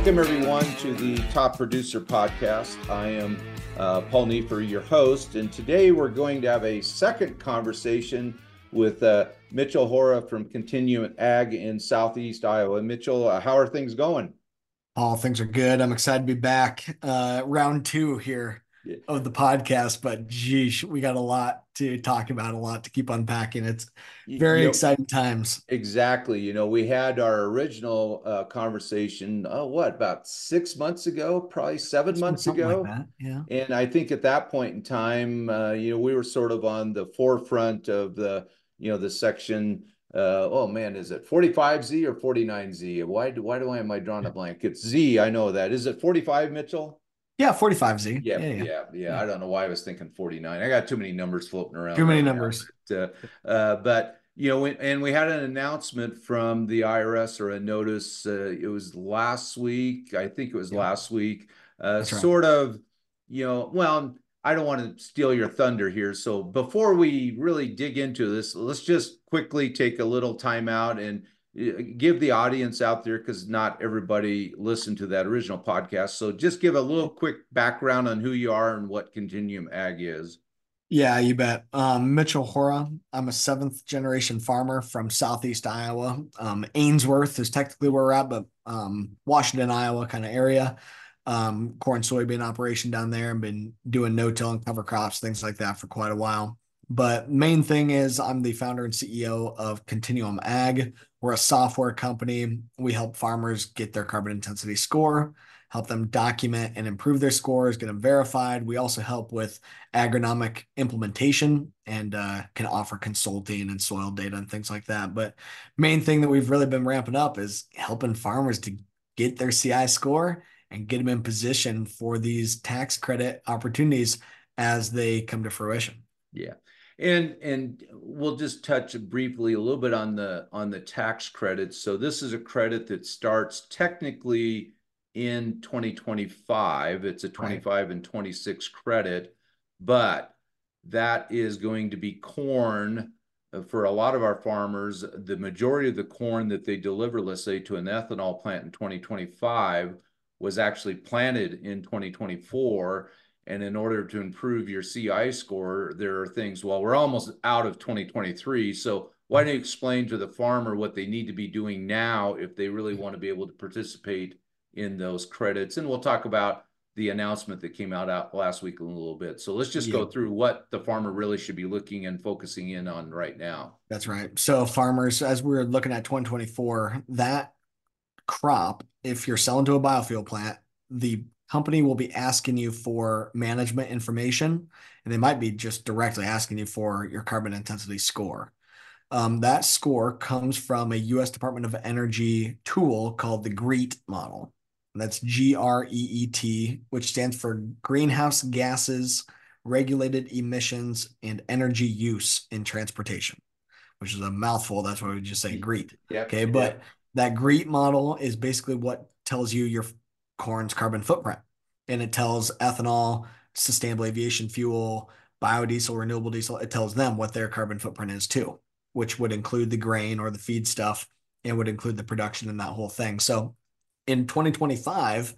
Welcome, everyone, to the Top Producer Podcast. I am uh, Paul Neiffer, your host, and today we're going to have a second conversation with uh, Mitchell Hora from Continuum Ag in Southeast Iowa. Mitchell, uh, how are things going? All things are good. I'm excited to be back. Uh, round two here of the podcast, but geez, we got a lot to talk about, a lot to keep unpacking. It's very you know, exciting times. Exactly. You know, we had our original uh, conversation, oh, what, about six months ago, probably seven months ago. Like yeah. And I think at that point in time, uh, you know, we were sort of on the forefront of the, you know, the section. Uh, oh man, is it 45Z or 49Z? Why do why do I am I drawing a blank? It's Z. I know that. Is it 45, Mitchell? Yeah, 45Z. Yeah, yeah, yeah, yeah, yeah. I don't know why I was thinking 49. I got too many numbers floating around. Too many numbers. But, uh, uh, but you know, and we had an announcement from the IRS or a notice. Uh, it was last week. I think it was yeah. last week. Uh, sort of, you know, well, I don't want to steal your thunder here. So before we really dig into this, let's just quickly take a little time out and give the audience out there because not everybody listened to that original podcast. So just give a little quick background on who you are and what Continuum Ag is. Yeah, you bet. Um, Mitchell Hora. I'm a seventh generation farmer from Southeast Iowa. Um, Ainsworth is technically where we're at, but um, Washington, Iowa kind of area. Um, corn soybean operation down there and been doing no-till and cover crops, things like that for quite a while. But main thing is I'm the founder and CEO of Continuum Ag. We're a software company. We help farmers get their carbon intensity score, help them document and improve their scores, get them verified. We also help with agronomic implementation and uh, can offer consulting and soil data and things like that. But main thing that we've really been ramping up is helping farmers to get their CI score and get them in position for these tax credit opportunities as they come to fruition. Yeah. And and we'll just touch briefly a little bit on the on the tax credits. So this is a credit that starts technically in 2025. It's a 25 right. and 26 credit, but that is going to be corn uh, for a lot of our farmers. The majority of the corn that they deliver, let's say, to an ethanol plant in 2025 was actually planted in 2024 and in order to improve your CI score, there are things, well, we're almost out of 2023. So why don't you explain to the farmer what they need to be doing now if they really want to be able to participate in those credits? And we'll talk about the announcement that came out, out last week in a little bit. So let's just yeah. go through what the farmer really should be looking and focusing in on right now. That's right. So farmers, as we're looking at 2024, that crop, if you're selling to a biofuel plant, the company will be asking you for management information, and they might be just directly asking you for your carbon intensity score. Um, that score comes from a U.S. Department of Energy tool called the GREET model. That's G R E E T, which stands for Greenhouse Gases, Regulated Emissions, and Energy Use in Transportation, which is a mouthful. That's why we just say GREET. Yep. Okay. But yep. that GREET model is basically what tells you your corn's carbon footprint. And it tells ethanol, sustainable aviation fuel, biodiesel, renewable diesel, it tells them what their carbon footprint is too, which would include the grain or the feed stuff and would include the production and that whole thing. So in 2025,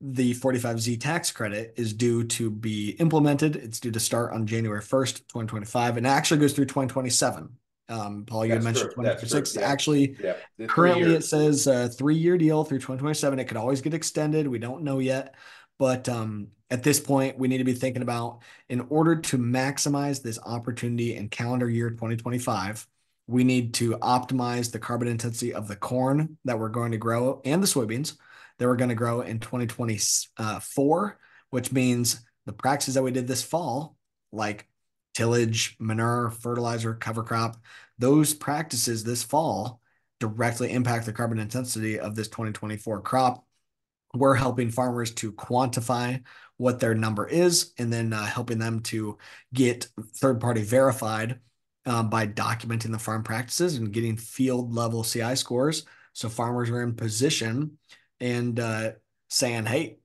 the 45Z tax credit is due to be implemented. It's due to start on January 1st, 2025, and actually goes through 2027. Um, Paul, you mentioned 2026. Yeah. Actually, yeah. currently it says a three year deal through 2027. It could always get extended. We don't know yet. But um, at this point, we need to be thinking about in order to maximize this opportunity in calendar year 2025, we need to optimize the carbon intensity of the corn that we're going to grow and the soybeans that we're going to grow in 2024, which means the practices that we did this fall, like tillage, manure, fertilizer, cover crop, those practices this fall directly impact the carbon intensity of this 2024 crop. We're helping farmers to quantify what their number is and then uh, helping them to get third party verified um, by documenting the farm practices and getting field level CI scores. So farmers are in position and uh, saying, hey,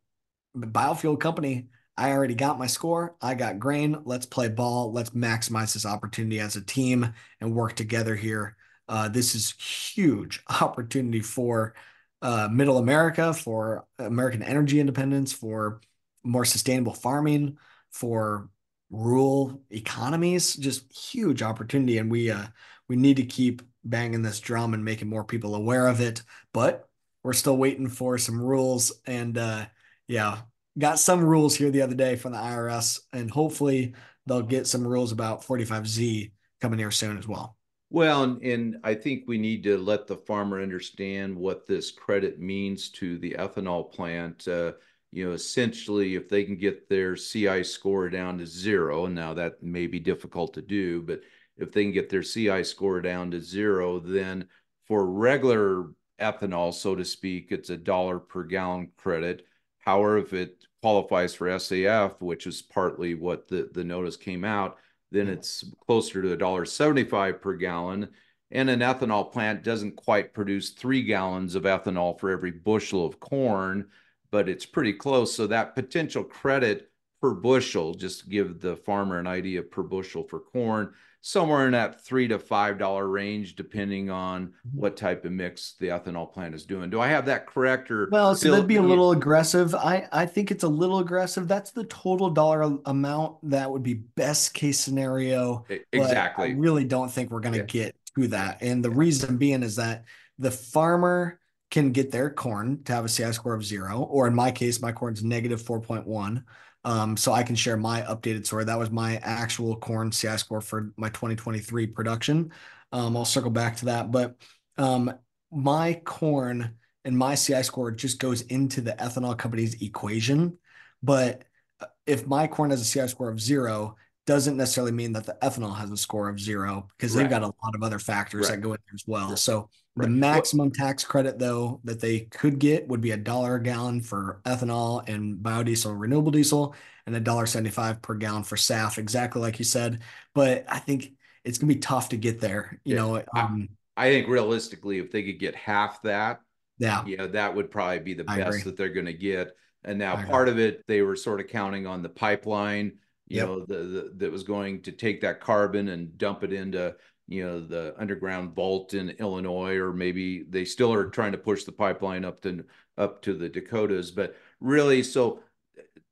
biofuel company, I already got my score. I got grain. Let's play ball. Let's maximize this opportunity as a team and work together here. Uh, this is huge opportunity for uh, middle America, for American energy independence, for more sustainable farming, for rural economies, just huge opportunity. And we uh, we need to keep banging this drum and making more people aware of it. But we're still waiting for some rules. And uh, yeah, got some rules here the other day from the IRS, and hopefully they'll get some rules about 45Z coming here soon as well. Well, and, and I think we need to let the farmer understand what this credit means to the ethanol plant. Uh, you know, essentially, if they can get their CI score down to zero, and now that may be difficult to do, but if they can get their CI score down to zero, then for regular ethanol, so to speak, it's a dollar per gallon credit. However, if it qualifies for SAF, which is partly what the, the notice came out, then it's closer to a dollar seventy-five per gallon. And an ethanol plant doesn't quite produce three gallons of ethanol for every bushel of corn, but it's pretty close. So that potential credit per bushel, just to give the farmer an idea per bushel for corn, somewhere in that three to five dollar range, depending on mm-hmm. what type of mix the ethanol plant is doing. Do I have that correct? Or well, so that'd be a little aggressive. I I think it's a little aggressive. That's the total dollar amount that would be best case scenario. Exactly. I really don't think we're going to yeah. get to that, and the reason being is that the farmer can get their corn to have a CI score of zero, or in my case, my corn's negative 4.1. Um, so I can share my updated score. That was my actual corn CI score for my 2023 production. Um, I'll circle back to that, but um, my corn and my CI score just goes into the ethanol company's equation. But uh, if my corn has a CI score of zero, doesn't necessarily mean that the ethanol has a score of zero because right. they've got a lot of other factors right. that go in there as well. Right. So the maximum tax credit though that they could get would be a dollar a gallon for ethanol and biodiesel renewable diesel and a dollar 75 per gallon for SAF, exactly like you said. But I think it's gonna be tough to get there. You yeah. know, um, I, I, think realistically, if they could get half that, yeah, yeah, that would probably be the best that they're gonna get. And now part of it, they were sort of counting on the pipeline you yep. know, the, the, that was going to take that carbon and dump it into, you know, the underground vault in Illinois, or maybe they still are trying to push the pipeline up to up to the Dakotas. But really, so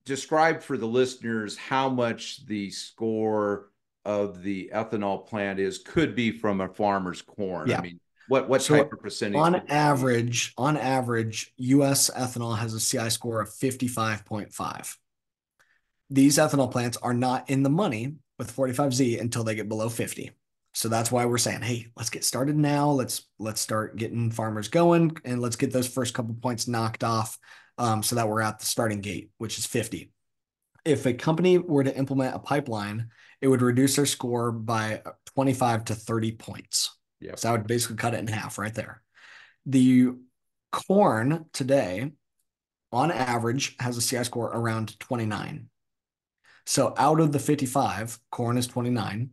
describe for the listeners how much the score of the ethanol plant is could be from a farmer's corn. Yeah. I mean, what what so type of percentage? On average, on average, U.S. ethanol has a CI score of fifty five point five these ethanol plants are not in the money with 45Z until they get below 50. So that's why we're saying, hey, let's get started now. Let's let's start getting farmers going and let's get those first couple points knocked off um, so that we're at the starting gate, which is 50. If a company were to implement a pipeline, it would reduce their score by 25 to 30 points. Yep. So I would basically cut it in half right there. The corn today, on average, has a CI score around 29. So out of the 55, corn is 29.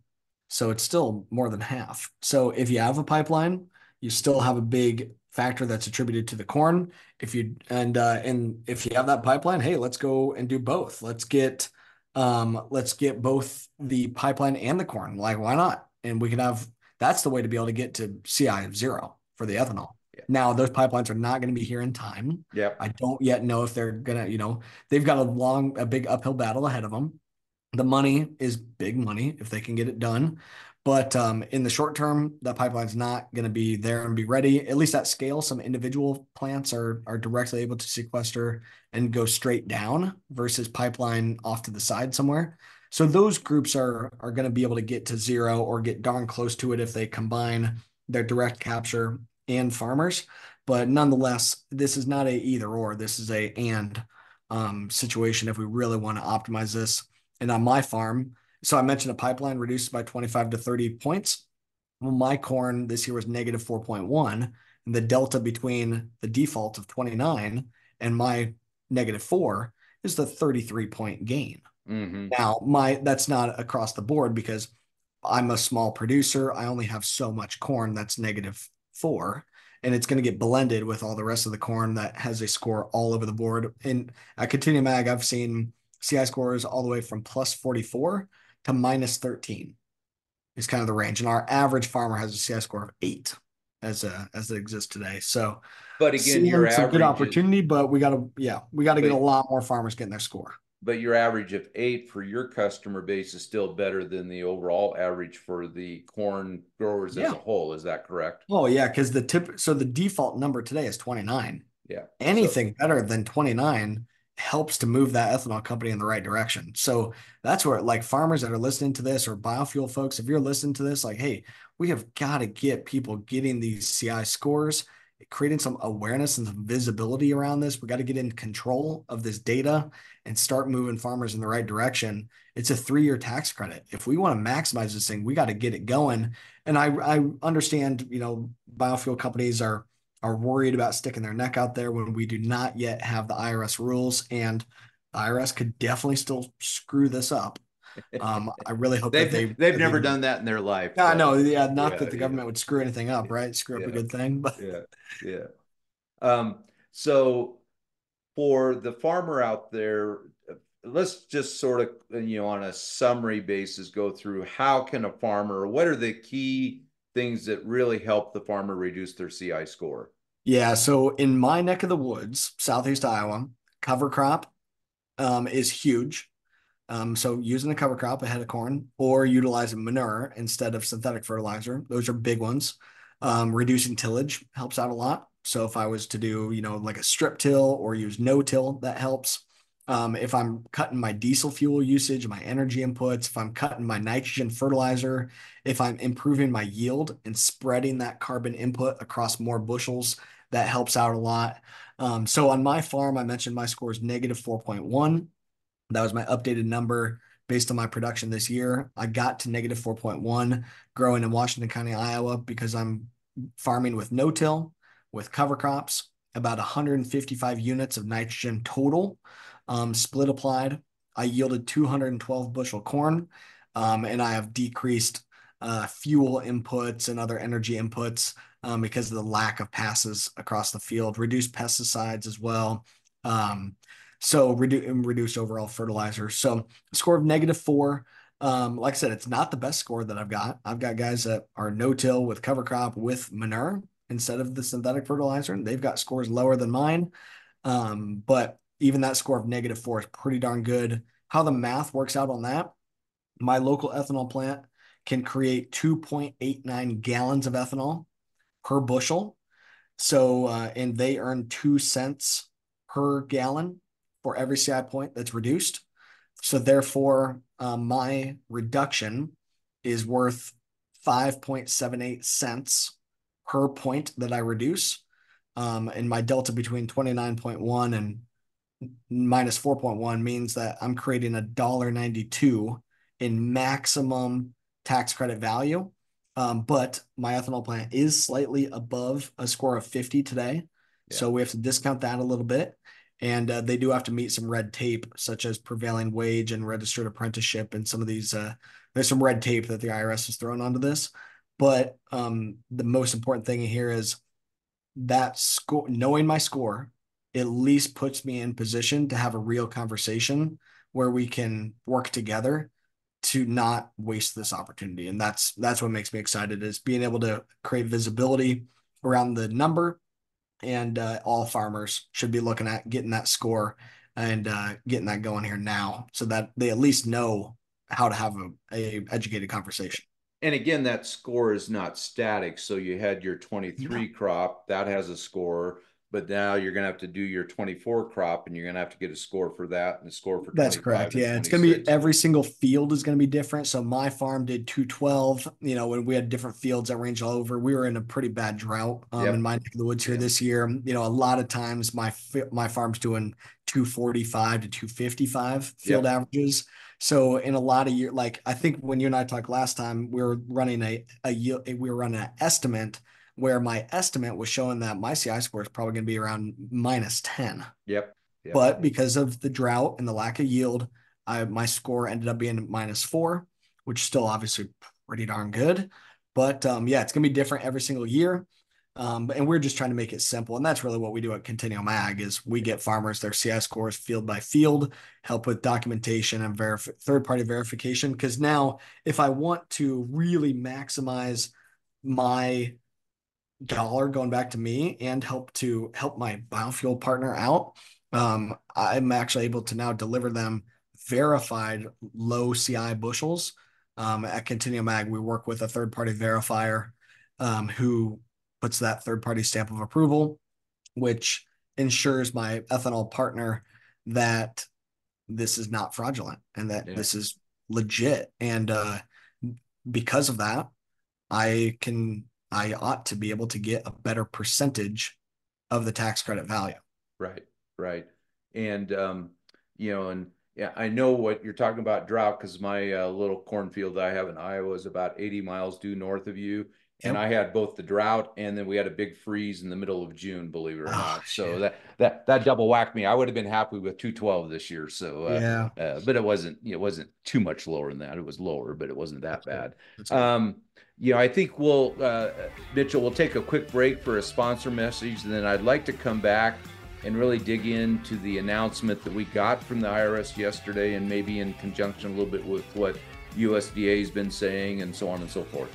So it's still more than half. So if you have a pipeline, you still have a big factor that's attributed to the corn. If you and uh, and if you have that pipeline, hey, let's go and do both. Let's get um let's get both the pipeline and the corn. Like why not? And we can have that's the way to be able to get to CI of zero for the ethanol. Yeah. Now those pipelines are not going to be here in time. Yeah. I don't yet know if they're gonna, you know, they've got a long, a big uphill battle ahead of them. The money is big money if they can get it done. But um, in the short term, that pipeline's not going to be there and be ready. At least at scale, some individual plants are are directly able to sequester and go straight down versus pipeline off to the side somewhere. So those groups are are going to be able to get to zero or get darn close to it if they combine their direct capture and farmers. But nonetheless, this is not a either or. This is a and um, situation if we really want to optimize this and on my farm, so I mentioned a pipeline reduced by 25 to 30 points. Well, my corn this year was negative 4.1. And the delta between the default of 29 and my negative four is the 33 point gain. Mm-hmm. Now, my that's not across the board because I'm a small producer. I only have so much corn that's negative four, and it's going to get blended with all the rest of the corn that has a score all over the board. And at Continuum Ag, I've seen CI scores all the way from plus 44 to minus 13 is kind of the range. And our average farmer has a CI score of eight. as a as it exists today. So, but again, your average good opportunity, is, but we got to yeah, we got to get a lot more farmers getting their score. But your average of eight for your customer base is still better than the overall average for the corn growers yeah. as a whole. Is that correct? Oh yeah, because the tip so the default number today is twenty nine. Yeah, anything so, better than twenty nine helps to move that ethanol company in the right direction. So that's where like farmers that are listening to this or biofuel folks, if you're listening to this, like, hey, we have got to get people getting these CI scores, creating some awareness and some visibility around this. We got to get in control of this data and start moving farmers in the right direction. It's a three-year tax credit. If we want to maximize this thing, we got to get it going. And I I understand, you know, biofuel companies are are worried about sticking their neck out there when we do not yet have the IRS rules. And the IRS could definitely still screw this up. Um, I really hope they've, they they've never done that in their life. Yeah, no, yeah, not yeah, that the government yeah. would screw anything up, right? Screw up a good thing, but yeah, yeah. Um, so for the farmer out there, let's just sort of you know on a summary basis go through how can a farmer what are the key things that really help the farmer reduce their CI score? Yeah. So in my neck of the woods, Southeast Iowa, cover crop um, is huge. Um, so using a cover crop ahead of corn or utilizing manure instead of synthetic fertilizer, those are big ones. Um, reducing tillage helps out a lot. So if I was to do, you know, like a strip till or use no till, that helps. Um, if I'm cutting my diesel fuel usage, my energy inputs, if I'm cutting my nitrogen fertilizer, if I'm improving my yield and spreading that carbon input across more bushels, that helps out a lot. Um, so on my farm, I mentioned my score is negative 4.1. That was my updated number based on my production this year. I got to negative 4.1 growing in Washington County, Iowa, because I'm farming with no till, with cover crops, about 155 units of nitrogen total um, split applied. I yielded 212 bushel corn, um, and I have decreased uh, fuel inputs and other energy inputs um, because of the lack of passes across the field, reduced pesticides as well. Um, so redu- reduced overall fertilizer. So score of negative four. Um, like I said, it's not the best score that I've got. I've got guys that are no-till with cover crop with manure instead of the synthetic fertilizer. and They've got scores lower than mine. Um, but even that score of negative four is pretty darn good. How the math works out on that, my local ethanol plant can create 2.89 gallons of ethanol per bushel. So, uh, and they earn two cents per gallon for every CI point that's reduced. So, therefore, uh, my reduction is worth 5.78 cents per point that I reduce. Um, and my delta between 29.1 and minus 4.1 means that I'm creating a dollar 92 in maximum tax credit value. Um, but my ethanol plant is slightly above a score of 50 today. Yeah. So we have to discount that a little bit. And uh, they do have to meet some red tape, such as prevailing wage and registered apprenticeship. And some of these, uh, there's some red tape that the IRS has thrown onto this. But um, the most important thing here is that score, knowing my score at least puts me in position to have a real conversation where we can work together to not waste this opportunity. And that's that's what makes me excited is being able to create visibility around the number and uh, all farmers should be looking at getting that score and uh, getting that going here now so that they at least know how to have a, a educated conversation. And again that score is not static. So you had your 23 crop that has a score but now you're going to have to do your 24 crop and you're going to have to get a score for that and a score for that's correct yeah it's going to be every single field is going to be different so my farm did 212 you know when we had different fields that range all over we were in a pretty bad drought um, yep. in my neck of the woods here yep. this year you know a lot of times my my farm's doing 245 to 255 field yep. averages so in a lot of year like i think when you and i talked last time we were running a, a we were running an estimate where my estimate was showing that my CI score is probably going to be around minus 10. Yep. yep. But because of the drought and the lack of yield, I, my score ended up being minus four, which is still obviously pretty darn good. But um, yeah, it's going to be different every single year. Um, and we're just trying to make it simple. And that's really what we do at Continuum Ag is we get farmers their CI scores field by field, help with documentation and verif- third party verification. Because now if I want to really maximize my dollar going back to me and help to help my biofuel partner out. Um, I'm actually able to now deliver them verified low CI bushels. Um, at Continuum Ag, we work with a third party verifier um, who puts that third party stamp of approval, which ensures my ethanol partner that this is not fraudulent and that yeah. this is legit. And uh, because of that, I can I ought to be able to get a better percentage of the tax credit value. Right, right, and um, you know, and yeah, I know what you're talking about drought because my uh, little cornfield that I have in Iowa is about 80 miles due north of you, and I had both the drought and then we had a big freeze in the middle of June, believe it or oh, not. So that that that double whacked me. I would have been happy with 212 this year. So uh, yeah, uh, but it wasn't. It wasn't too much lower than that. It was lower, but it wasn't that That's bad. Um, you know, I think we'll uh, Mitchell. We'll take a quick break for a sponsor message, and then I'd like to come back and really dig into the announcement that we got from the IRS yesterday, and maybe in conjunction a little bit with what USDA has been saying, and so on and so forth.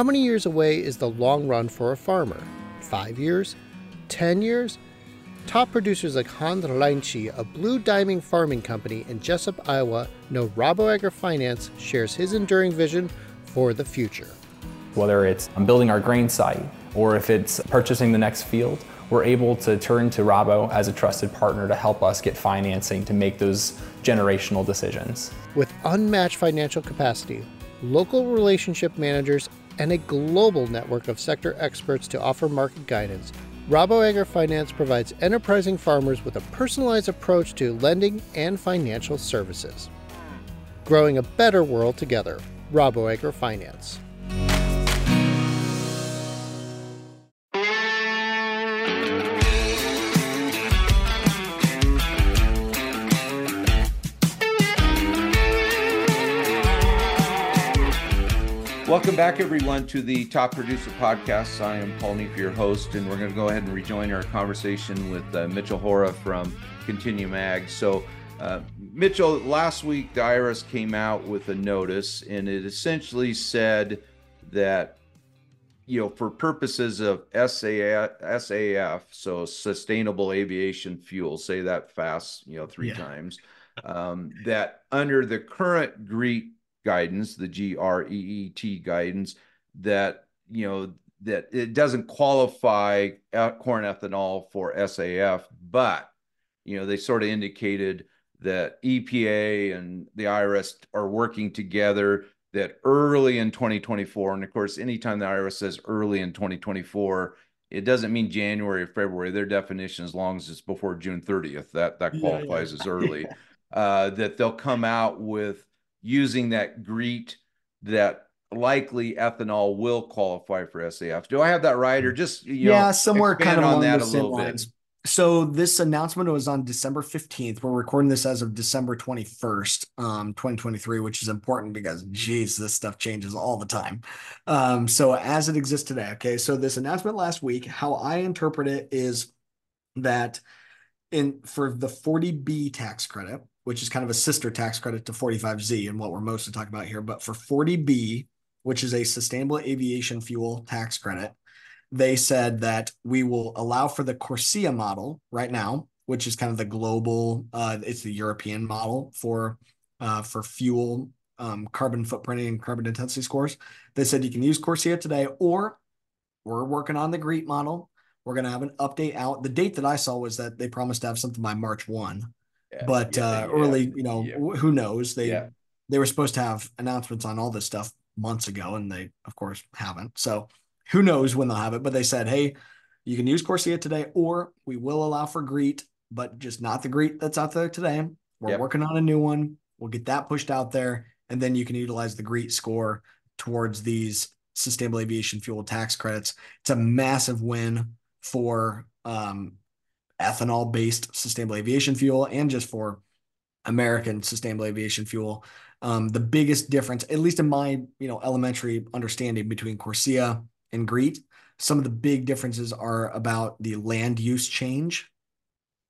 How many years away is the long run for a farmer? Five years? Ten years? Top producers like Hans Reinche of Blue Diamond Farming Company in Jesup, Iowa, know Rabo AgriFinance shares his enduring vision for the future. Whether it's um, building our grain site or if it's purchasing the next field, we're able to turn to Rabo as a trusted partner to help us get financing to make those generational decisions. With unmatched financial capacity, local relationship managers, and a global network of sector experts to offer market guidance, Rabo AgriFinance provides enterprising farmers with a personalized approach to lending and financial services. Growing a better world together, Rabo AgriFinance. Welcome back, everyone, to the Top Producer Podcast. I am Paul Neiffer, your host, and we're going to go ahead and rejoin our conversation with uh, Mitchell Hora from Continuum Ag. So, uh, Mitchell, last week the IRS came out with a notice, and it essentially said that, you know, for purposes of SAF, SAF so Sustainable Aviation Fuel, say that fast, you know, three yeah. times, um, that under the current GREET guidance, the G R E E T guidance, that you know that it doesn't qualify corn ethanol for SAF, but you know they sort of indicated that EPA and the IRS are working together that early in 2024, and of course, anytime the IRS says early in 2024, it doesn't mean January or February. Their definition, as long as it's before June 30th, that that qualifies yeah, yeah. as early. uh, that they'll come out with using that GREET that likely ethanol will qualify for SAF. Do I have that right, or just yeah, know, somewhere kind of on that a little lines. bit? So this announcement was on December 15th. We're recording this as of December 21st, um, 2023, which is important because geez, this stuff changes all the time. Um, so as it exists today, okay. So this announcement last week, how I interpret it is that in for the 40B tax credit, which is kind of a sister tax credit to 45Z and what we're mostly talking about here. But for 40B, which is a sustainable aviation fuel tax credit, they said that we will allow for the CORSIA model right now, which is kind of the global, uh, it's the European model for uh, for fuel um, carbon footprinting and carbon intensity scores. They said you can use CORSIA today, or we're working on the GREET model. We're going to have an update out. The date that I saw was that they promised to have something by March 1 but yeah, uh, early, you know, who knows? They they were supposed to have announcements on all this stuff months ago, and they of course haven't. So who knows when they'll have it? But they said, hey, you can use CORSIA today, or we will allow for GREET, but just not the GREET that's out there today. We're yep. working on a new one. We'll get that pushed out there, and then you can utilize the GREET score towards these sustainable aviation fuel tax credits. It's a massive win for um, ethanol based sustainable aviation fuel and just for American sustainable aviation fuel. Um, the biggest difference, at least in my you know elementary understanding between CORSIA and GREET, some of the big differences are about the land use change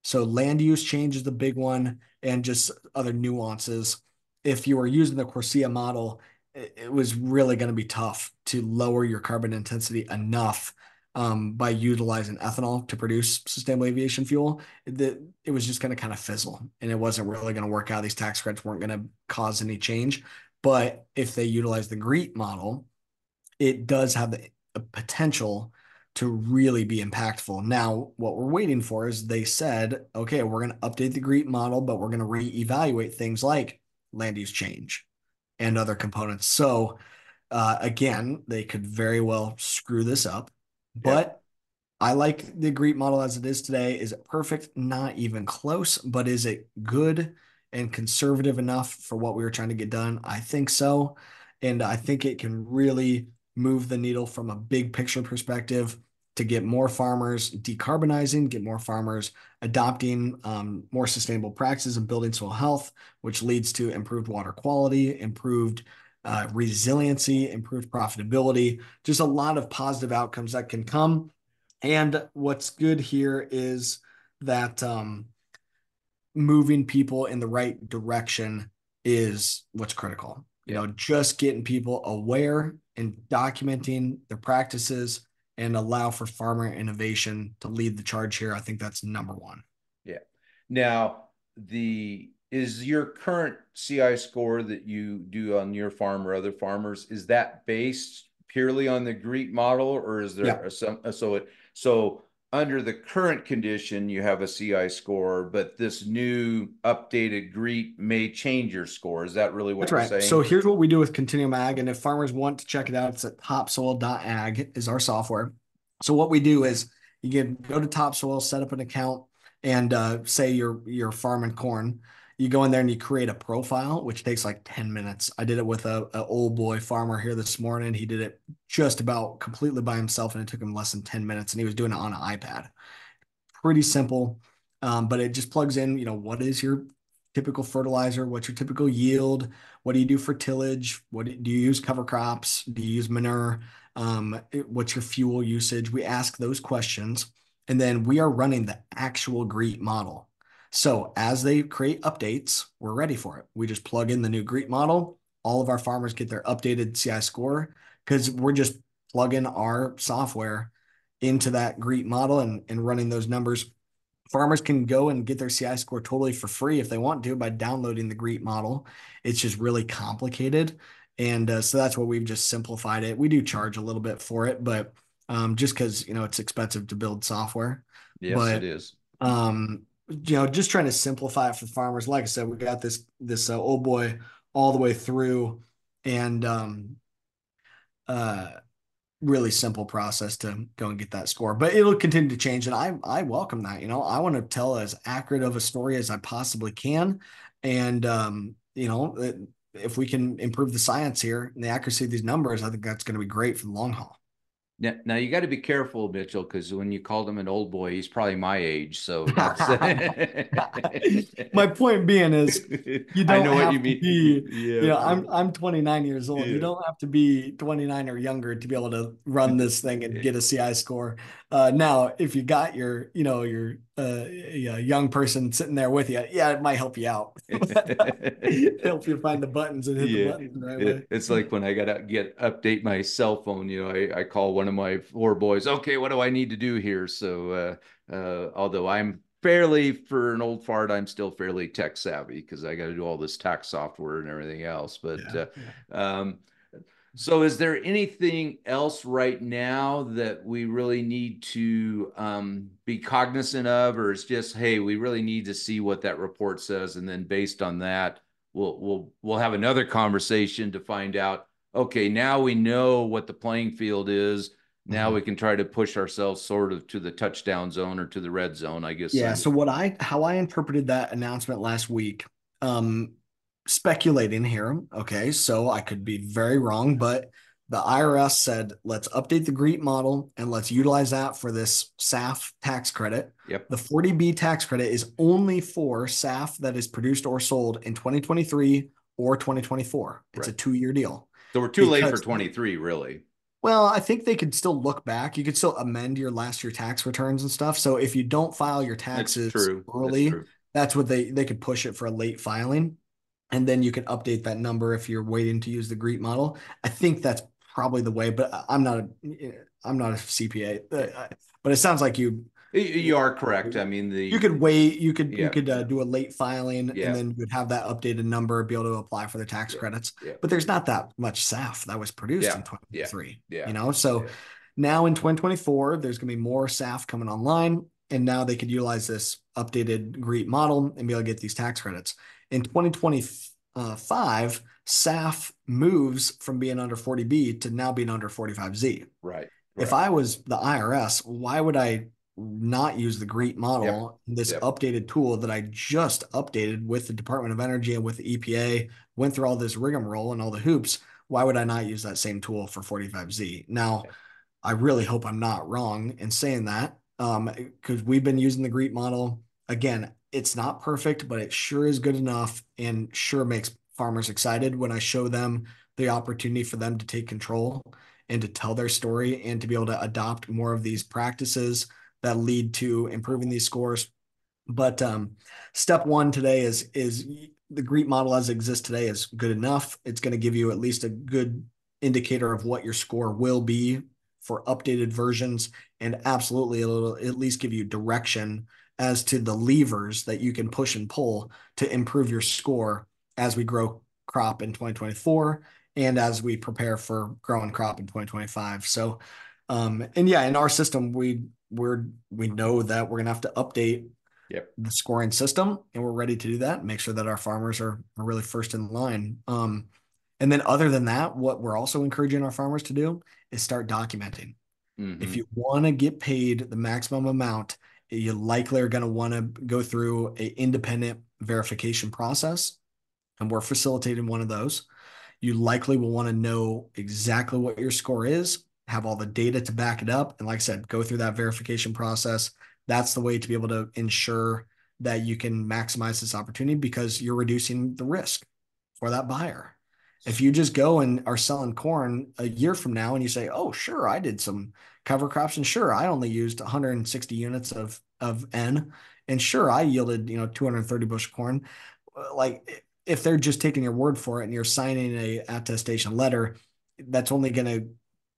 So land use change is the big one, and just other nuances. If you are using the CORSIA model, it was really going to be tough to lower your carbon intensity enough um, by utilizing ethanol to produce sustainable aviation fuel. That it was just going to kind of fizzle, and it wasn't really going to work out. These tax credits weren't going to cause any change. But if they utilize the GREET model, it does have the potential to really be impactful. Now, what we're waiting for is they said, okay, we're going to update the GREET model, but we're going to reevaluate things like land use change and other components. So, uh, again, they could very well screw this up, but I like the GREET model as it is today. Is it perfect? Not even close, but is it good and conservative enough for what we were trying to get done? I think so. And I think it can really move the needle from a big picture perspective to get more farmers decarbonizing, get more farmers adopting um, more sustainable practices and building soil health, which leads to improved water quality, improved uh, resiliency, improved profitability, just a lot of positive outcomes that can come. And what's good here is that um, moving people in the right direction is what's critical. You know, just getting people aware and documenting their practices and allow for farmer innovation to lead the charge here. I think that's number one. Yeah. Now, the is your current CI score that you do on your farm or other farmers is that based purely on the GREET model, or is there yeah. some so it so under the current condition, you have a CI score, but this new updated GREET may change your score. Is that really what That's you're right. saying? So here's what we do with Continuum Ag. And if farmers want to check it out, it's at topsoil.ag is our software. So what we do is you can go to Topsoil, set up an account, and uh, say you're you're farming corn you go in there and you create a profile, which takes like 10 minutes. I did it with a, a, old boy farmer here this morning. He did it just about completely by himself, and it took him less than 10 minutes, and he was doing it on an iPad. Pretty simple, um, but it just plugs in. You know, what is your typical fertilizer? What's your typical yield? What do you do for tillage? What do, you use cover crops? Do you use manure? Um, what's your fuel usage? We ask those questions, and then we are running the actual GREET model so as they create updates, we're ready for it. We just plug in the new GREET model. All of our farmers get their updated CI score because we're just plugging our software into that GREET model and, and running those numbers. Farmers can go and get their CI score totally for free if they want to by downloading the GREET model. It's just really complicated. And uh, so that's what we've just simplified it. We do charge a little bit for it, but um, just because, you know, it's expensive to build software. Yes, but, it is. Um, you know, just trying to simplify it for farmers. Like I said, we got this this uh, old boy all the way through, and um, uh, really simple process to go and get that score. But it'll continue to change, and I I welcome that. You know, I want to tell as accurate of a story as I possibly can, and um, you know, if we can improve the science here and the accuracy of these numbers, I think that's going to be great for the long haul. Now, now you got to be careful, Mitchell, because when you called him an old boy, he's probably my age. So my point being is, you don't know have to mean. be. Yeah, you know, I'm I'm 29 years old. Yeah. You don't have to be 29 or younger to be able to run this thing and get a CI score. Uh, now, if you got your, you know, your uh, young person sitting there with you, yeah, it might help you out. help you find the buttons and hit yeah. the buttons right it, It's like when I got to get update my cell phone. You know, I, I call one of my four boys. Okay, what do I need to do here? So, uh, uh, although I'm fairly for an old fart, I'm still fairly tech savvy because I got to do all this tax software and everything else. But yeah, uh, yeah. Um, so, is there anything else right now that we really need to um, be cognizant of, or is just hey, we really need to see what that report says, and then based on that, we'll we'll we'll have another conversation to find out. Okay, now we know what the playing field is. Now mm-hmm. we can try to push ourselves sort of to the touchdown zone or to the red zone, I guess. Yeah. So what I how I interpreted that announcement last week, um, speculating here. Okay, so I could be very wrong, but the IRS said, let's update the GREET model and let's utilize that for this SAF tax credit. Yep. The 40B tax credit is only for SAF that is produced or sold in 2023 or 2024. It's right. a two year deal. So we're too because, late for 23, really. Well, I think they could still look back. You could still amend your last year tax returns and stuff. So if you don't file your taxes. That's early, true. that's what they they could push it for a late filing. And then you can update that number if you're waiting to use the GREET model. I think that's probably the way, but I'm not a I'm not a CPA. Uh, But it sounds like you You are correct. I mean, the. you could wait, you could you could uh, do a late filing Yeah. and then you'd have that updated number, be able to apply for the tax Yeah. credits. Yeah. But there's not that much SAF that was produced Yeah. in 2023. Yeah. You know, so Yeah. now in 2024, there's going to be more SAF coming online, and now they could utilize this updated GREET model and be able to get these tax credits. In 2025, SAF moves from being under 40B to now being under 45Z. Right. If. I was the IRS, why would I not use the GREET model, this Yep. updated tool that I just updated with the Department of Energy and with the EPA, went through all this rigmarole and all the hoops? Why would I not use that same tool for 45Z? Now. I really hope I'm not wrong in saying that, um, because we've been using the GREET model. Again, it's not perfect, but it sure is good enough and sure makes farmers excited when I show them the opportunity for them to take control and to tell their story and to be able to adopt more of these practices that lead to improving these scores. But um, step one today is is the GREET model as it exists today is good enough. It's going to give you at least a good indicator of what your score will be for updated versions, and absolutely it'll at least give you direction as to the levers that you can push and pull to improve your score as we grow crop in 2024 and as we prepare for growing crop in 2025. So, um, and yeah, in our system, we we're we know that we're gonna have to update Yep. the scoring system, and we're ready to do that. Make sure that our farmers are are really first in line. Um, and then other than that, what we're also encouraging our farmers to do is start documenting. Mhm. If you want to get paid the maximum amount, you likely are going to want to go through a independent verification process, and we're facilitating one of those. You likely will want to know exactly what your score is, have all the data to back it up, and like I said, go through that verification process. That's the way to be able to ensure that you can maximize this opportunity because you're reducing the risk for that buyer. If you just go and are selling corn a year from now and you say, "Oh, sure, I did some cover crops and sure, I only used 160 units of of N and sure, I yielded, you know, 230 bushel corn." Like if they're just taking your word for it and you're signing a attestation letter, that's only going to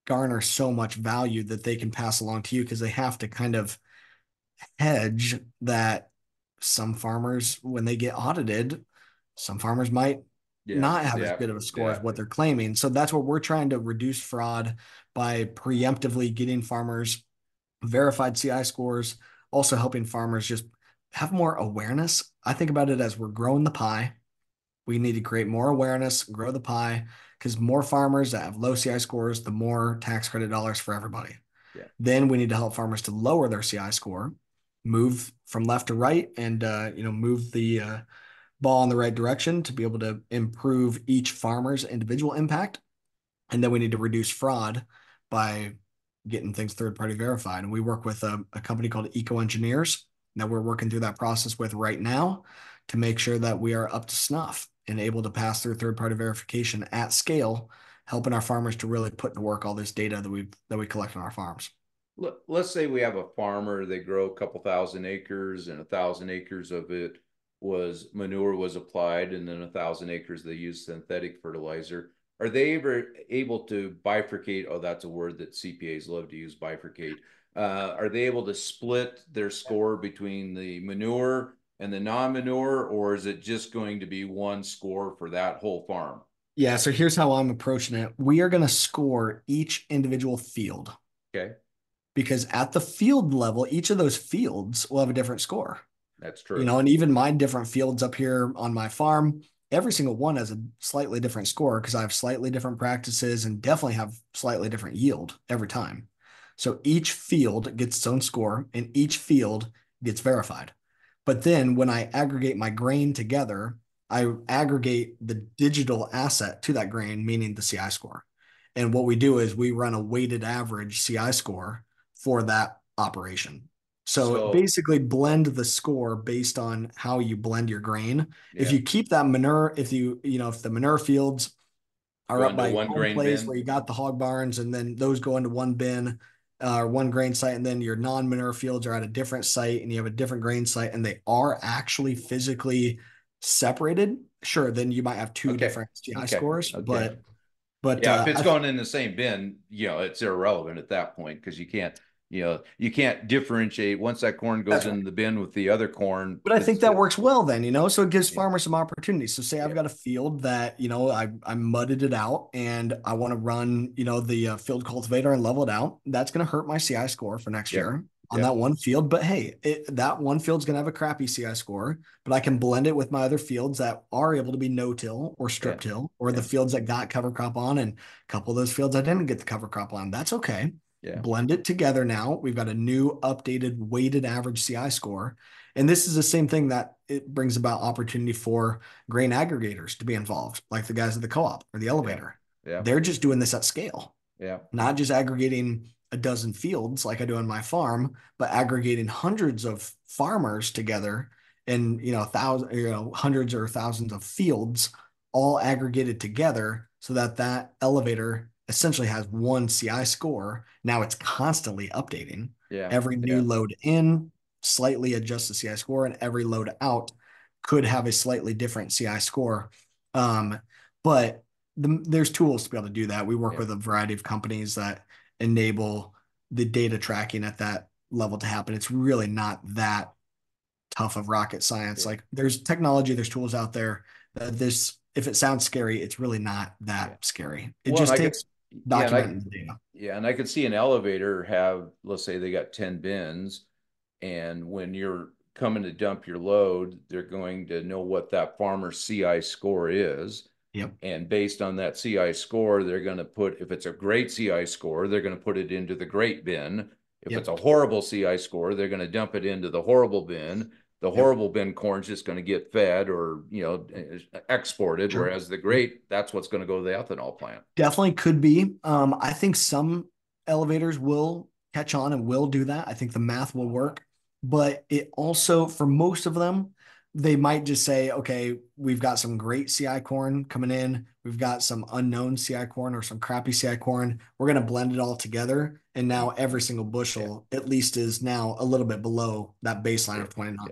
garner so much value that they can pass along to you because they have to kind of hedge that some farmers when they get audited, some farmers might Yeah, not have yeah, as good of a score as what they're claiming. So that's what we're trying to reduce fraud by preemptively getting farmers verified CI scores, also helping farmers just have more awareness. I think about it as we're growing the pie. We need to create more awareness, grow the pie, because more farmers that have low CI scores, the more tax credit dollars for everybody. Yeah. Then we need to help farmers to lower their CI score, move from left to right, and uh, you know move the uh, ball in the right direction to be able to improve each farmer's individual impact. And then we need to reduce fraud by getting things third party verified. And we work with a, a company called EcoEngineers that we're working through that process with right now to make sure that we are up to snuff and able to pass through third party verification at scale, helping our farmers to really put to work all this data that we that we collect on our farms. Let, let's say we have a farmer, they grow a couple thousand acres and a thousand acres of it was manure was applied and then a thousand acres they use synthetic fertilizer. Are they ever able to bifurcate? Oh, that's a word that CPAs love to use, bifurcate. Uh, are they able to split their score between the manure and the non-manure, or is it just going to be one score for that whole farm? Yeah, so here's how I'm approaching it. We are going to score each individual field Okay, because at the field level, each of those fields will have a different score. that's true. You know, and even my different fields up here on my farm, every single one has a slightly different score because I have slightly different practices and definitely have slightly different yield every time. So each field gets its own score and each field gets verified. But then when I aggregate my grain together, I aggregate the digital asset to that grain, meaning the CI score. And what we do is we run a weighted average CI score for that operation. So, So- basically blend the score based on how you blend your grain. If you keep that manure, if you, you know, if the manure fields are Go up by one grain place bin? where you got the hog barns and then those go into one bin uh, or one grain site and then your non-manure fields are at a different site and you have a different grain site and they are actually physically separated, sure, then you might have two Okay, different CI okay, scores, okay. but but Yeah, uh, if it's I- going in the same bin, you know, it's irrelevant at that point because you can't, you know, you can't differentiate once that corn goes right. in the bin with the other corn. But I think that works well then, you know, so it gives Yeah. farmers some opportunities. So say I've Yeah. got a field that, you know, I, I mudded it out and I want to run, you know, the uh, field cultivator and level it out. That's going to hurt my CI score for next Yeah. year on that one field. But hey, it, that one field's going to have a crappy CI score, but I can blend it with my other fields that are able to be no till or strip till, or the fields that got cover crop on and a couple of those fields I didn't get the cover crop on. That's okay Yeah. blend it together now. We've got a new updated weighted average CI score. And this is the same thing that it brings about opportunity for grain aggregators to be involved, like the guys at the co-op or the elevator. Yeah, They're just doing this at scale, yeah, not just aggregating a dozen fields like I do on my farm, but aggregating hundreds of farmers together and you know thousands, you know, hundreds or thousands of fields all aggregated together so that that elevator essentially has one CI score. Now it's constantly updating. yeah. Every new yeah. load in slightly adjusts the CI score, and every load out could have a slightly different CI score. Um, but the, there's tools to be able to do that. We work Yeah. with a variety of companies that enable the data tracking at that level to happen. It's really not that tough of rocket science. Yeah. Like there's technology, there's tools out there. That this, if it sounds scary, it's really not that Yeah. scary. It Well, just takes I- documenting the data. Yeah, and I could see an elevator have, let's say they got ten bins, and when you're coming to dump your load, they're going to know what that farmer's CI score is. Yep. And based on that CI score, they're gonna put, if it's a great CI score, they're gonna put it into the great bin. If Yep. it's a horrible CI score, they're gonna dump it into the horrible bin. The Yep. horrible bin corn's just gonna get fed or, you know, eh, exported, Sure. whereas the great, that's what's gonna go to the ethanol plant. Definitely could be. Um, I think some elevators will catch on and will do that. I think the math will work, but it also, for most of them, they might just say, okay, we've got some great CI corn coming in. We've got some unknown CI corn or some crappy CI corn. We're going to blend it all together. And now every single bushel, at least, is now a little bit below that baseline of 29.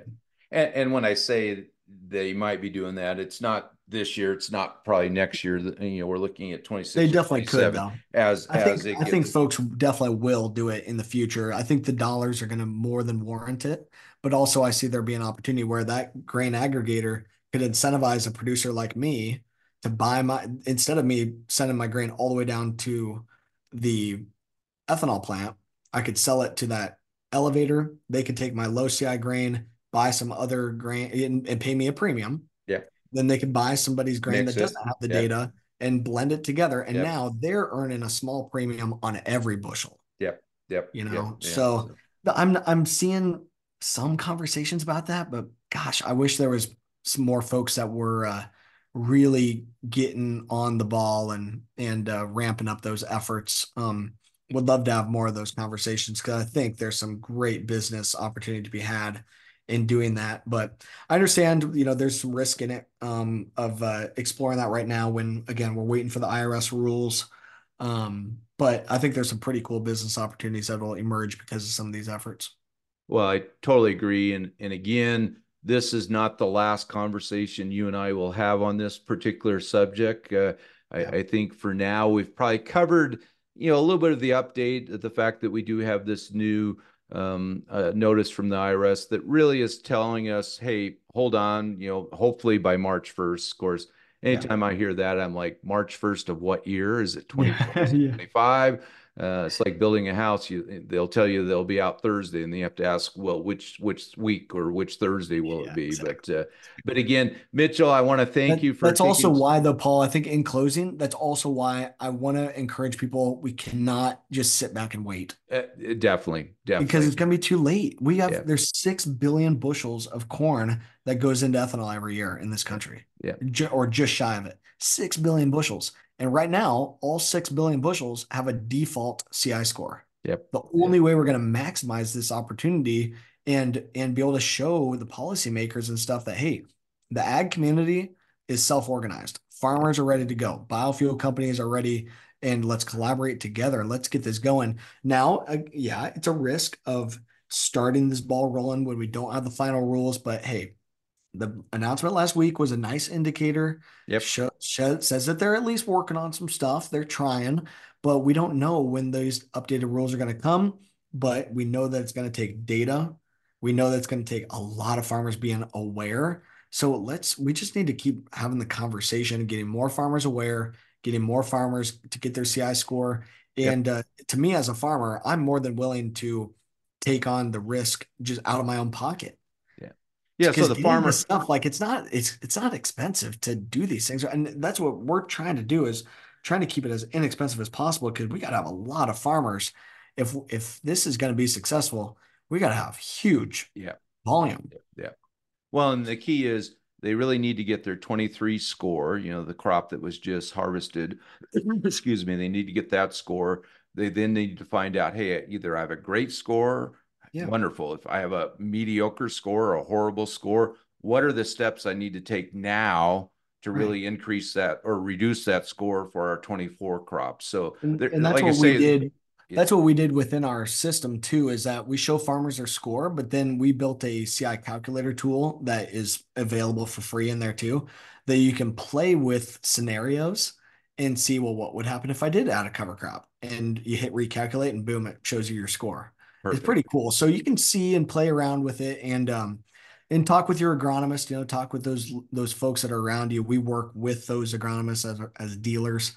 And, and when I say they might be doing that, it's not this year, it's not probably next year, you know, we're looking at twenty-six. They definitely could, though. As, I as think I think folks definitely will do it in the future. I think the dollars are going to more than warrant it, but also I see there be an opportunity where that grain aggregator could incentivize a producer like me to buy my instead of me sending my grain all the way down to the ethanol plant, I could sell it to that elevator. They could take my low CI grain, buy some other grain, and, and pay me a premium. Yeah. Then they can buy somebody's grain Mix that it. doesn't have the Yeah. data and blend it together. And Yep. now they're earning a small premium on every bushel. yep, Yep. you know, yeah. so- But I'm I'm seeing some conversations about that, but gosh, I wish there was some more folks that were uh, really getting on the ball and and uh, ramping up those efforts. Um, would love to have more of those conversations because I think there's some great business opportunity to be had in doing that. But I understand, you know, there's some risk in it um, of uh, exploring that right now. When again, we're waiting for the IRS rules. Um, but I think there's some pretty cool business opportunities that will emerge because of some of these efforts. Well, I totally agree. And, and again, this is not the last conversation you and I will have on this particular subject. Uh, I, Yeah. I think for now, we've probably covered, you know, a little bit of the update, of the fact that we do have this new um, uh, notice from the IRS that really is telling us, hey, hold on, you know, hopefully by March 1st, of course. Anytime I hear that, I'm like, March 1st of what year? Is it 2025? Uh, it's like building a house. You, they'll tell you they'll be out Thursday, and then you have to ask, well, which which week or which Thursday will Yeah, it be? exactly. But uh, but again, Mitchell, I want to thank That- you for. that's also why though paul i think in closing that's also why i want to encourage people we cannot just sit back and wait Uh, definitely, definitely. because it's going to be too late we have Yeah. there's 6 billion bushels of corn that goes into ethanol every year in this country Yeah. Or just shy of it 6 billion bushels and right now all 6 billion bushels have a default ci score Yep. the only way we're going to maximize this opportunity and and be able to show the policymakers and stuff that hey the ag community is self-organized. Farmers are ready to go. Biofuel companies are ready and let's collaborate together. Let's get this going. Now, uh, yeah, it's a risk of starting this ball rolling when we don't have the final rules, but hey, the announcement last week was a nice indicator. Yep. Sh- sh- says that they're at least working on some stuff. They're trying, but we don't know when those updated rules are going to come. But we know that it's going to take data. We know that it's going to take a lot of farmers being aware. So let's, we just need to keep having the conversation, getting more farmers aware, getting more farmers to get their CI score. And yep. uh, to me, as a farmer, I'm more than willing to take on the risk just out of my own pocket. Yeah. So the farmer stuff, like it's not, it's, it's not expensive to do these things. And that's what we're trying to do is trying to keep it as inexpensive as possible. Cause we got to have a lot of farmers. If, if this is going to be successful, we got to have huge yeah. volume. Yeah. Well, and the key is they really need to get their 23 score, you know, the crop that was just harvested. Excuse me. They need to get that score. They then need to find out, hey, either I have a great score, yeah. wonderful. If I have a mediocre score or a horrible score, what are the steps I need to take now to really right. increase that or reduce that score for our 24 crops? So, and, and that's like what say, we did that's what we did within our system too is that we show farmers their score but then we built a ci calculator tool that is available for free in there too that you can play with scenarios and see well what would happen if i did add a cover crop and you hit recalculate and boom it shows you your score Perfect. it's pretty cool so you can see and play around with it and um and talk with your agronomist you know talk with those those folks that are around you we work with those agronomists as, as dealers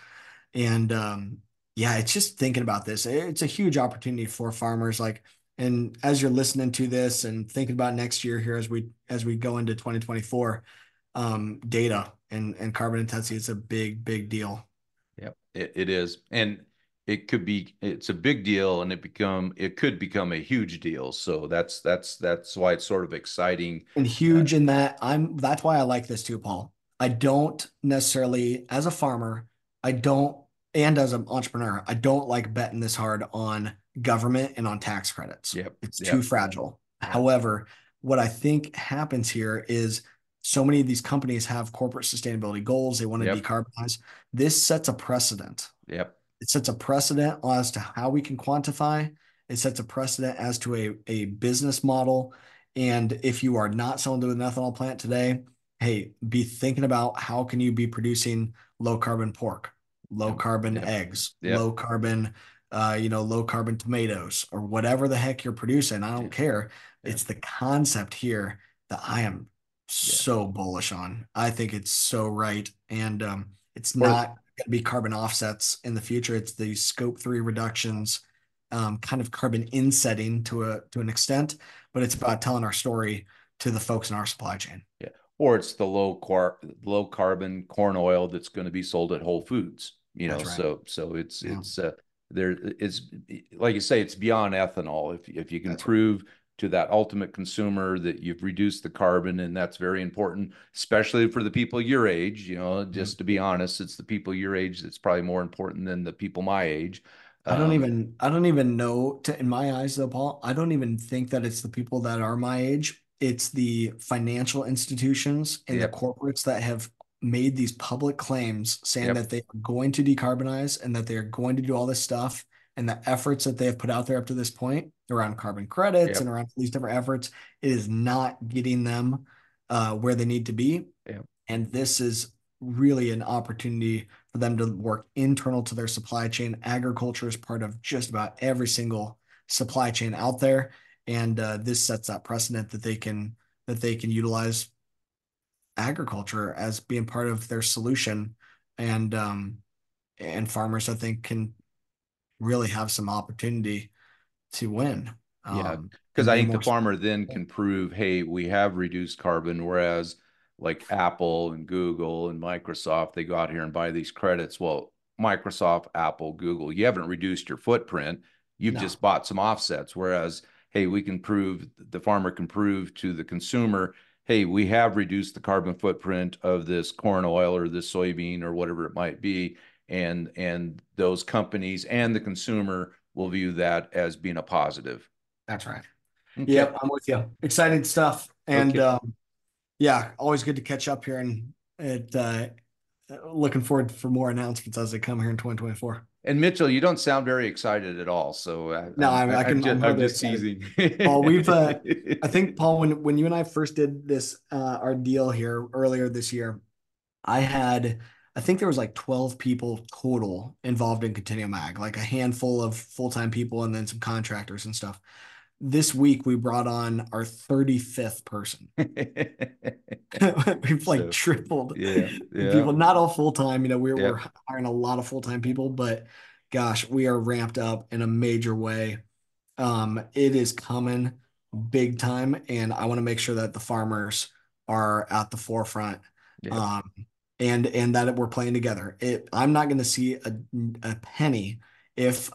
and um yeah, it's just thinking about this. It's a huge opportunity for farmers. Like, and as you're listening to this and thinking about next year here as we as we go into 2024, um, data and and carbon intensity is a big big deal. Yep, it, it is, and it could be it's a big deal, and it become it could become a huge deal. So that's that's that's why it's sort of exciting and huge uh, in that I'm. That's why I like this too, Paul. I don't necessarily, as a farmer, I don't and as an entrepreneur, I don't like betting this hard on government and on tax credits. Yep. It's yep. too fragile. However, what I think happens here is so many of these companies have corporate sustainability goals. They want to yep. decarbonize. This sets a precedent. Yep. It sets a precedent as to how we can quantify. It sets a precedent as to a, a business model. And if you are not selling to an ethanol plant today, hey, be thinking about how can you be producing low carbon pork, low carbon yep. eggs, yep. low carbon, uh, you know, low carbon tomatoes or whatever the heck you're producing. I don't care. It's the concept here that I am so bullish on. I think it's so right. And um, it's not going to be carbon offsets in the future. It's the scope three reductions, um, kind of carbon insetting to a to an extent, but it's about telling our story to the folks in our supply chain. Yeah. Or it's the low car low carbon corn oil that's going to be sold at Whole Foods you know right. so so it's yeah. it's uh there it's like you say it's beyond ethanol if if you can that's prove right. To that ultimate consumer that you've reduced the carbon and that's very important especially for the people your age you know just mm-hmm. to be honest it's the people your age that's probably more important than the people my age I don't um, even I don't even know to, in my eyes though Paul I don't even think that it's the people that are my age it's the financial institutions and yep. the corporates that have made these public claims saying yep. that they are going to decarbonize and that they are going to do all this stuff and the efforts that they have put out there up to this point around carbon credits yep. and around these different efforts it is not getting them uh, where they need to be yep. and this is really an opportunity for them to work internal to their supply chain agriculture is part of just about every single supply chain out there and uh, this sets that precedent that they can that they can utilize agriculture as being part of their solution and um and farmers i think can really have some opportunity to win yeah because um, i think the farmer then can prove hey we have reduced carbon whereas like apple and google and microsoft they go out here and buy these credits well microsoft apple google you haven't reduced your footprint you've no. just bought some offsets whereas hey we can prove the farmer can prove to the consumer hey, we have reduced the carbon footprint of this corn oil or this soybean or whatever it might be. And, and those companies and the consumer will view that as being a positive. That's right. Okay. Yep, I'm with you. Exciting stuff. And okay. um, yeah, always good to catch up here and it uh, looking forward for more announcements as they come here in 2024. And Mitchell, you don't sound very excited at all. So uh, no, I, I, I can. I'm just, I'm just teasing. Paul, we've. Uh, I think Paul, when when you and I first did this, uh, our deal here earlier this year, I had. I think there was like 12 people total involved in Continuum Ag, like a handful of full time people and then some contractors and stuff this week we brought on our 35th person. We've like so, tripled yeah, yeah. people, not all full time. You know, we're, we're hiring a lot of full time people, but gosh, we are ramped up in a major way. Um, it is coming big time, and I want to make sure that the farmers are at the forefront. Um, and and that we're playing together. It, I'm not going to see a, a penny if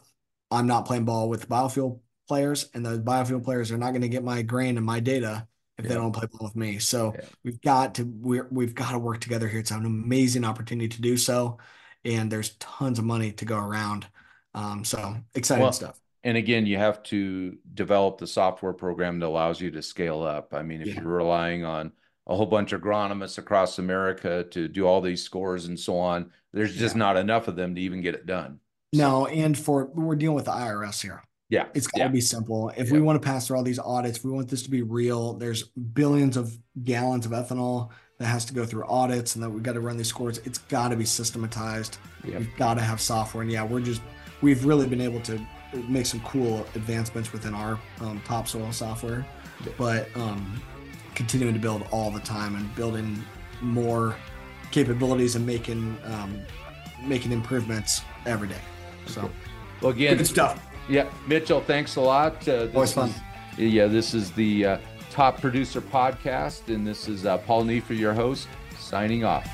I'm not playing ball with the biofuel players, and those biofuel players are not going to get my grain and my data if yeah. they don't play ball with me. So yeah. we've got to we're, we've got to work together here. It's an amazing opportunity to do so, and there's tons of money to go around. Um, so exciting well, stuff. And again, you have to develop the software program that allows you to scale up. I mean, if yeah. you're relying on a whole bunch of agronomists across America to do all these scores and so on, there's just not enough of them to even get it done. No, and for we're dealing with the IRS here. Yeah. It's got to yeah. be simple. If yeah. we want to pass through all these audits, we want this to be real. There's billions of gallons of ethanol that has to go through audits and that we've got to run these scores. It's got to be systematized. Yeah. We've got to have software. And yeah, we're just, we've really been able to make some cool advancements within our um, topsoil software, but um, continuing to build all the time and building more capabilities and making, um, making improvements every day. So, well, again, good stuff. Yeah, Mitchell, thanks a lot. Uh, Always fun. Is, yeah, this is the uh, Top Producer Podcast, and this is uh, Paul Neiffer, your host, signing off.